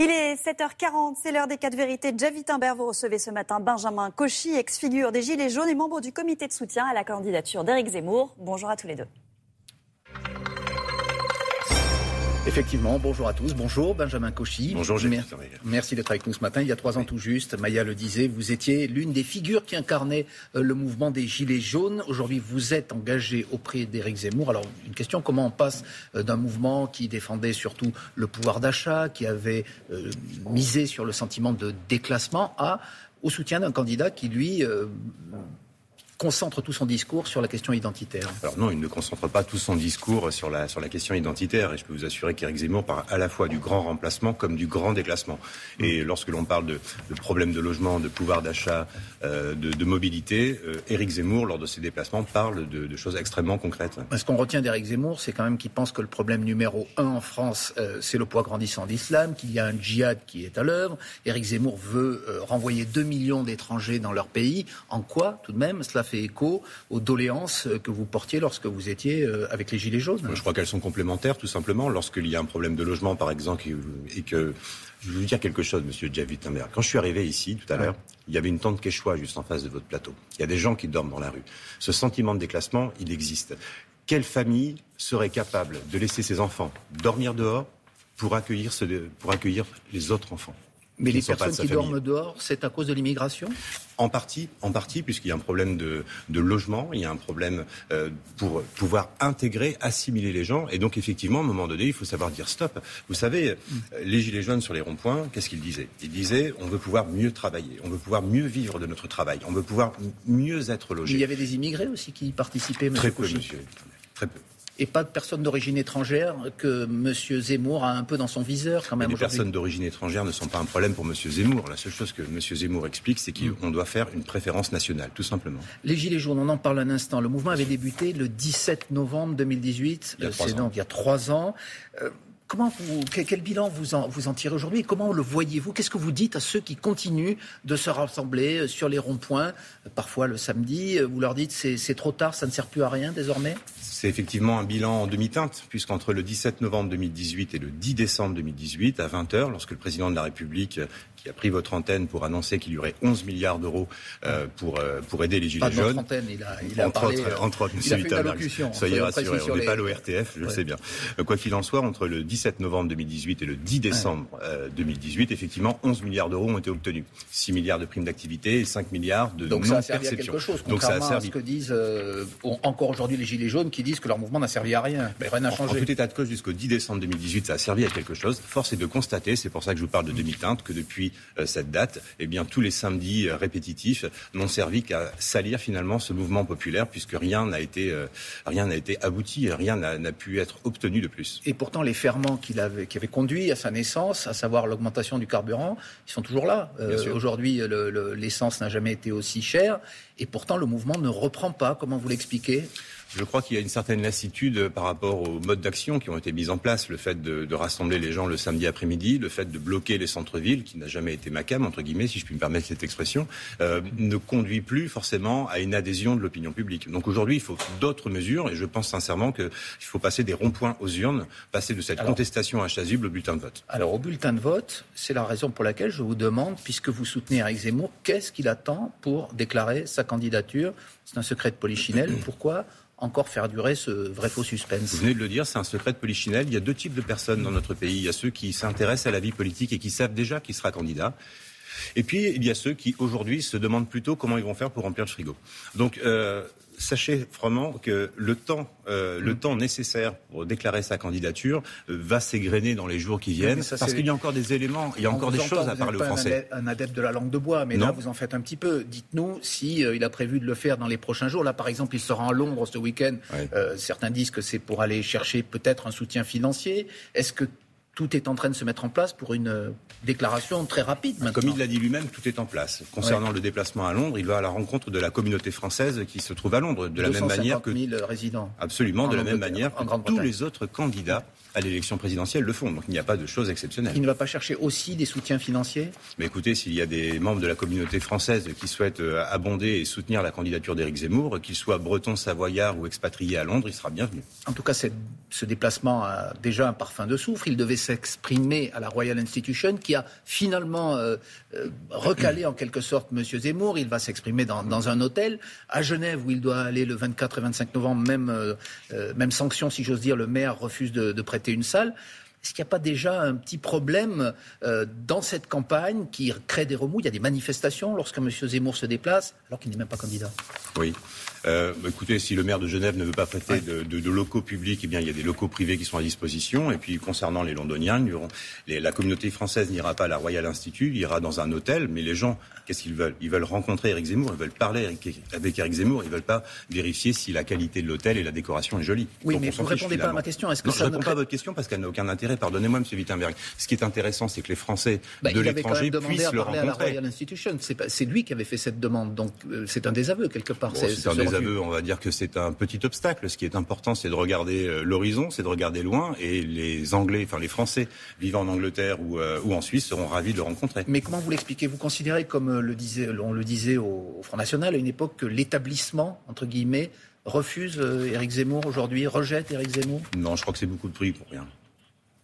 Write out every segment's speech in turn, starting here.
Il est 7h40, c'est l'heure des quatre vérités. Jeff Wittenberg, vous recevez ce matin Benjamin Cauchy, ex-figure des Gilets jaunes et membre du comité de soutien à la candidature d'Éric Zemmour. Bonjour à tous les deux. Effectivement, bonjour à tous. Bonjour Benjamin Cauchy. Bonjour Merci, merci d'être avec nous ce matin. Il y a trois ans tout juste, Maya le disait, vous étiez l'une des figures qui incarnait euh, le mouvement des Gilets jaunes. Aujourd'hui, vous êtes engagé auprès d'Éric Zemmour. Alors, une question, comment on passe euh, d'un mouvement qui défendait surtout le pouvoir d'achat, qui avait euh, misé sur le sentiment de déclassement, à au soutien d'un candidat qui, lui, concentre tout son discours sur la question identitaire. Alors non, il ne concentre pas tout son discours sur la, sur la question identitaire. Et je peux vous assurer qu'Éric Zemmour parle à la fois du grand remplacement comme du grand déclassement. Et lorsque l'on parle de, de problèmes de logement, de pouvoir d'achat, euh, de, de, mobilité, euh, Éric Zemmour, lors de ses déplacements, parle de, de choses extrêmement concrètes. Ce qu'on retient d'Éric Zemmour, c'est quand même qu'il pense que le problème numéro un en France, euh, c'est le poids grandissant d'islam, qu'il y a un djihad qui est à l'œuvre. Éric Zemmour veut euh, renvoyer 2 millions d'étrangers dans leur pays. En quoi, tout de même, cela fait écho aux doléances que vous portiez lorsque vous étiez euh, avec les Gilets jaunes Je crois qu'elles sont complémentaires, tout simplement. Lorsqu'il y a un problème de logement, par exemple, et que... Je vais vous dire quelque chose, monsieur Javid Quand je suis arrivé ici, tout à l'heure, il y avait une tente quechua juste en face de votre plateau. Il y a des gens qui dorment dans la rue. Ce sentiment de déclassement, il existe. Quelle famille serait capable de laisser ses enfants dormir dehors pour accueillir, ce, pour accueillir les autres enfants? Mais les personnes qui dorment dehors, c'est à cause de l'immigration? En partie, en partie, puisqu'il y a un problème de, de, logement, il y a un problème euh, pour pouvoir intégrer, assimiler les gens. Et donc, effectivement, à un moment donné, il faut savoir dire stop. Vous savez, les Gilets jaunes sur les ronds-points, qu'est-ce qu'ils disaient? Ils disaient on veut pouvoir mieux travailler, on veut pouvoir mieux vivre de notre travail, on veut pouvoir mieux être logé. il y avait des immigrés aussi qui participaient, Très peu, monsieur. Très peu et pas de personnes d'origine étrangère que M. Zemmour a un peu dans son viseur quand même. les personnes d'origine étrangère ne sont pas un problème pour M. Zemmour. La seule chose que M. Zemmour explique, c'est qu'on doit faire une préférence nationale, tout simplement. Les Gilets jaunes, on en parle un instant. Le mouvement avait débuté le 17 novembre 2018. C'est donc il y a trois ans. Euh, Comment quel bilan vous en, vous en tirez aujourd'hui Comment le voyez-vous? Qu'est-ce que vous dites à ceux qui continuent de se rassembler euh, sur les ronds-points, euh, parfois le samedi Vous leur dites c'est trop tard, ça ne sert plus à rien désormais? C'est effectivement un bilan en demi-teinte, puisqu'entre le 17 novembre 2018 et le 10 décembre 2018, à 20h, lorsque le président de la République qui a pris votre antenne pour annoncer qu'il y aurait 11 milliards d'euros euh, pour, euh, pour aider les Gilets pas jaunes. Antenne, il a, il a entre, parlé, autres, entre autres, il a fait Soyez rassurés, on n'est pas l'ORTF, je ouais. le sais bien. Euh, quoi qu'il en soit, entre le 17 novembre 2018 et le 10 décembre ouais. euh, 2018, effectivement, 11 milliards d'euros ont été obtenus. 6 milliards de primes d'activité et 5 milliards de Donc ça a servi à quelque chose, Donc ça a servi. à ce que disent euh, encore aujourd'hui les Gilets jaunes qui disent que leur mouvement n'a servi à rien. Mais rien n'a changé. En, en tout état de cause, jusqu'au 10 décembre 2018, ça a servi à quelque chose. Force est de constater, c'est pour ça que je vous parle de demi-teinte, que depuis euh, cette date, eh bien, tous les samedis répétitifs n'ont servi qu'à salir finalement ce mouvement populaire, puisque rien n'a été, euh, rien n'a été abouti, rien n'a pu être obtenu de plus. Et pourtant, les ferments qui, avait, qui avaient conduit à sa naissance, à savoir l'augmentation du carburant, ils sont toujours là. Euh, Aujourd'hui, l'essence n'a jamais été aussi chère, et pourtant le mouvement ne reprend pas. Comment vous l'expliquez? Je crois qu'il y a une certaine lassitude par rapport aux modes d'action qui ont été mis en place. Le fait de, de rassembler les gens le samedi après-midi, le fait de bloquer les centres-villes, qui n'a jamais été ma cam, entre guillemets, si je puis me permettre cette expression, euh, ne conduit plus forcément à une adhésion de l'opinion publique. Donc aujourd'hui, il faut d'autres mesures, et je pense sincèrement qu'il faut passer des ronds-points aux urnes, passer de cette alors, contestation inchasuble au bulletin de vote. Alors au bulletin de vote, c'est la raison pour laquelle je vous demande, puisque vous soutenez Eric Zemmour, qu'est-ce qu'il attend pour déclarer sa candidature? C'est un secret de polichinelle. Pourquoi encore faire durer ce vrai faux suspense. Vous venez de le dire, c'est un secret de polichinelle. Il y a deux types de personnes dans notre pays. Il y a ceux qui s'intéressent à la vie politique et qui savent déjà qui sera candidat. Et puis, il y a ceux qui, aujourd'hui, se demandent plutôt comment ils vont faire pour remplir le frigo. Donc, euh, sachez vraiment que le temps, euh, le temps nécessaire pour déclarer sa candidature euh, va s'égrener dans les jours qui viennent, ça, parce qu'il y a encore des éléments, il y a encore des entend, choses à parler aux Français. Un adepte de la langue de bois, mais non. là vous en faites un petit peu. Dites-nous si euh, il a prévu de le faire dans les prochains jours. Là, par exemple, il sera en Londres ce week-end. Ouais. Euh, certains disent que c'est pour aller chercher peut-être un soutien financier. Est-ce que tout est en train de se mettre en place pour une déclaration très rapide maintenant. Comme il l'a dit lui-même, tout est en place. Concernant ouais. le déplacement à Londres, il va à la rencontre de la communauté française qui se trouve à Londres, de la même manière que 000 résidents. Absolument, de la même manière que tous les autres candidats à l'élection présidentielle le font. Donc il n'y a pas de choses exceptionnelles. Il ne va pas chercher aussi des soutiens financiers? Mais écoutez, s'il y a des membres de la communauté française qui souhaitent euh, abonder et soutenir la candidature d'Éric Zemmour, qu'ils soient bretons, savoyards ou expatriés à Londres, il sera bienvenu. En tout cas, ce déplacement a déjà un parfum de soufre. Il devait s'exprimer à la Royal Institution, qui a finalement euh, euh, recalé en quelque sorte M. Zemmour. Il va s'exprimer dans, dans, un hôtel à Genève, où il doit aller le 24 et 25 novembre, même, même sanction, si j'ose dire. Le maire refuse de, de prêter une salle. Est-ce qu'il n'y a pas déjà un petit problème euh, dans cette campagne qui crée des remous? Il y a des manifestations lorsque M. Zemmour se déplace, alors qu'il n'est même pas candidat. Oui. Euh, bah, écoutez, si le maire de Genève ne veut pas prêter de, locaux publics, eh bien, il y a des locaux privés qui sont à disposition. Et puis, concernant les Londoniens, la communauté française n'ira pas à la Royal Institute, il ira dans un hôtel. Mais les gens, qu'est-ce qu'ils veulent? Ils veulent rencontrer Eric Zemmour, ils veulent parler avec Eric Zemmour, ils ne veulent pas vérifier si la qualité de l'hôtel et la décoration est jolie. Oui, mais vous ne répondez pas à ma question. Est-ce que ça je ne réponds pas à votre question parce qu'elle n'a aucun intérêt. Pardonnez-moi, M. Wittenberg. Ce qui est intéressant, c'est que les Français bah, de l'étranger puissent le rencontrer. À la Royal Institution. C'est lui qui avait fait cette demande. Donc, euh, c'est un désaveu, quelque part. c'est un désaveu, on va dire que c'est un petit obstacle. Ce qui est important, c'est de regarder euh, l'horizon, c'est de regarder loin. Et les Anglais, enfin les Français vivant en Angleterre ou, euh, ou en Suisse seront ravis de le rencontrer. Mais comment vous l'expliquez? Vous considérez, comme euh, le disait, on le disait au, Front National à une époque, que l'établissement, entre guillemets, refuse Éric Zemmour aujourd'hui, rejette Éric Zemmour? Non, je crois que c'est beaucoup de bruit pour rien.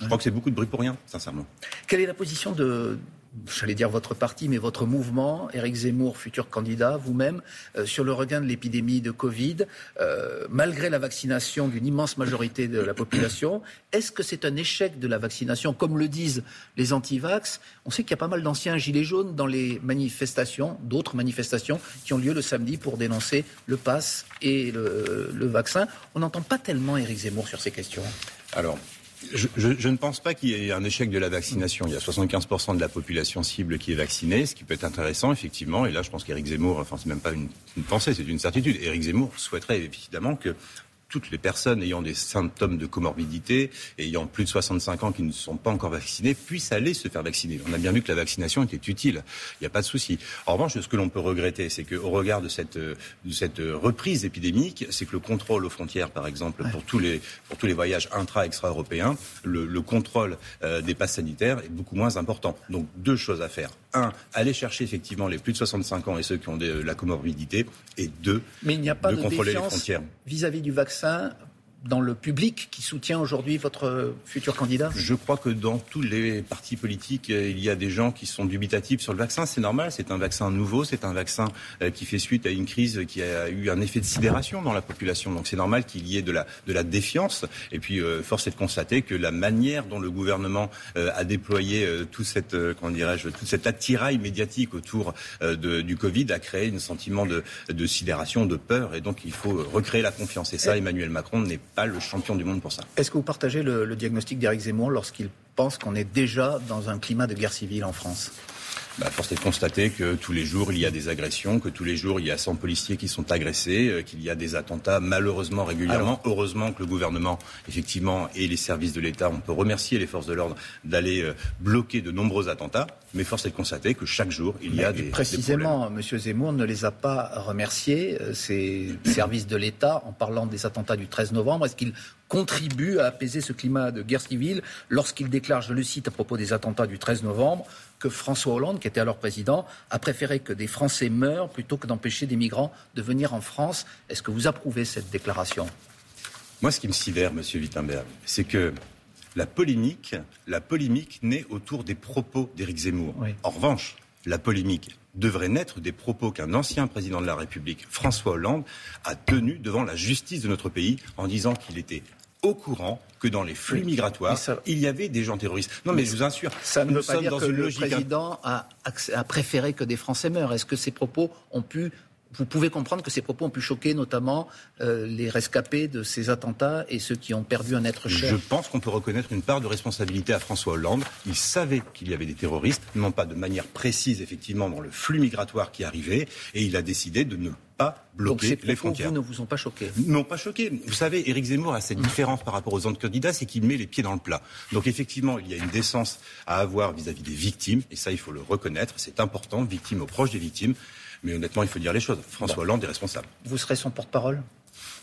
Je crois que c'est beaucoup de bruit pour rien, sincèrement. Quelle est la position de, j'allais dire votre parti, mais votre mouvement, Éric Zemmour, futur candidat, vous-même, euh, sur le regain de l'épidémie de Covid, euh, malgré la vaccination d'une immense majorité de la population. Est-ce que c'est un échec de la vaccination, comme le disent les antivax? On sait qu'il y a pas mal d'anciens gilets jaunes dans les manifestations, d'autres manifestations qui ont lieu le samedi pour dénoncer le pass et le, le vaccin. On n'entend pas tellement Éric Zemmour sur ces questions. Alors, je, ne pense pas qu'il y ait un échec de la vaccination. Il y a 75% de la population cible qui est vaccinée, ce qui peut être intéressant, effectivement. Et là, je pense qu'Éric Zemmour, enfin, c'est même pas une, une pensée, c'est une certitude. Éric Zemmour souhaiterait évidemment que toutes les personnes ayant des symptômes de comorbidité, ayant plus de 65 ans qui ne sont pas encore vaccinées, puissent aller se faire vacciner. On a bien vu que la vaccination était utile. Il n'y a pas de souci. En revanche, ce que l'on peut regretter, c'est qu'au regard de cette, de cette reprise épidémique, c'est que le contrôle aux frontières, par exemple, pour, tous les, pour tous les voyages intra-extra-européens, le, le, contrôle euh, des passes sanitaires est beaucoup moins important. Donc, deux choses à faire. Un, aller chercher effectivement les plus de 65 ans et ceux qui ont de la comorbidité. Et deux, Mais il n'y a pas de, contrôler les frontières. Vis-à-vis du vaccin, dans le public qui soutient aujourd'hui votre futur candidat? Je crois que dans tous les partis politiques, euh, il y a des gens qui sont dubitatifs sur le vaccin. C'est normal, c'est un vaccin nouveau, c'est un vaccin euh, qui fait suite à une crise qui a eu un effet de sidération dans la population. Donc c'est normal qu'il y ait de la, de la défiance. Et puis, euh, force est de constater que la manière dont le gouvernement a déployé tout cette, comment dirais-je, toute cette attirail médiatique autour de, du Covid a créé un sentiment de, de sidération, de peur. Et donc il faut recréer la confiance. Et ça, Emmanuel Macron n'est pas le champion du monde pour ça. Est-ce que vous partagez le, le diagnostic d'Éric Zemmour lorsqu'il pense qu'on est déjà dans un climat de guerre civile en France? Bah, force est de constater que tous les jours il y a des agressions, que tous les jours il y a 100 policiers qui sont agressés, euh, qu'il y a des attentats malheureusement régulièrement. Heureusement que le gouvernement, effectivement, et les services de l'État, on peut remercier les forces de l'ordre d'aller euh, bloquer de nombreux attentats. Mais force est de constater que chaque jour il y a des précisément, M. Zemmour ne les a pas remerciés euh, ces services de l'État en parlant des attentats du 13 novembre. Est-ce qu'il contribue à apaiser ce climat de guerre civile lorsqu'il déclare, je le cite à propos des attentats du 13 novembre, que François Hollande, qui était alors président, a préféré que des Français meurent plutôt que d'empêcher des migrants de venir en France. Est-ce que vous approuvez cette déclaration? Moi, ce qui me sidère, Monsieur Wittenberg, c'est que la polémique, la polémique naît autour des propos d'Éric Zemmour. En revanche, la polémique devrait naître des propos qu'un ancien président de la République, François Hollande, a tenus devant la justice de notre pays en disant qu'il était au courant que dans les flux migratoires, il y avait des gens terroristes. Non, mais, je vous assure, ça ne veut pas dire que le président a, a, préféré que des Français meurent. Est-ce que ces propos ont pu vous pouvez comprendre que ces propos ont pu choquer notamment euh, les rescapés de ces attentats et ceux qui ont perdu un être cher. Je pense qu'on peut reconnaître une part de responsabilité à François Hollande. Il savait qu'il y avait des terroristes, non pas de manière précise effectivement dans le flux migratoire qui arrivait, et il a décidé de ne pas bloquer Donc les frontières. Vous ne vous ont pas choqué? Non, pas choqué. Vous savez, Éric Zemmour a cette différence par rapport aux autres candidats, c'est qu'il met les pieds dans le plat. Donc effectivement, il y a une décence à avoir vis-à-vis -vis des victimes, et ça, il faut le reconnaître. C'est important, victimes aux proches des victimes. Mais honnêtement, il faut dire les choses. François Hollande est responsable. Vous serez son porte-parole?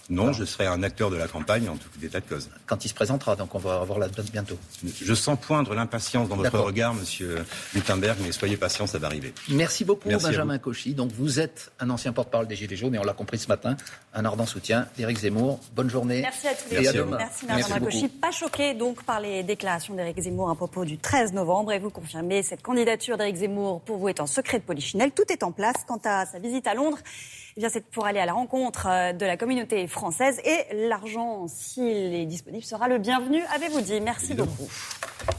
Non, je serai un acteur de la campagne en tout état de cause. Quand il se présentera, donc on va avoir la date bientôt. Je sens poindre l'impatience dans votre regard, monsieur Gutenberg, mais soyez patient, ça va arriver. Merci beaucoup, Benjamin Cauchy. Donc vous êtes un ancien porte-parole des Gilets jaunes et on l'a compris ce matin, un ardent soutien d'Éric Zemmour. Bonne journée. Merci à tous les deux. Merci, Benjamin Cauchy. Pas choqué donc par les déclarations d'Éric Zemmour à propos du 13 novembre et vous confirmez cette candidature d'Éric Zemmour pour vous est en secret de polichinelle. Tout est en place. Quant à sa visite à Londres, eh c'est pour aller à la rencontre euh, de la communauté française et l'argent, s'il est disponible, sera le bienvenu, avez-vous dit. Merci beaucoup.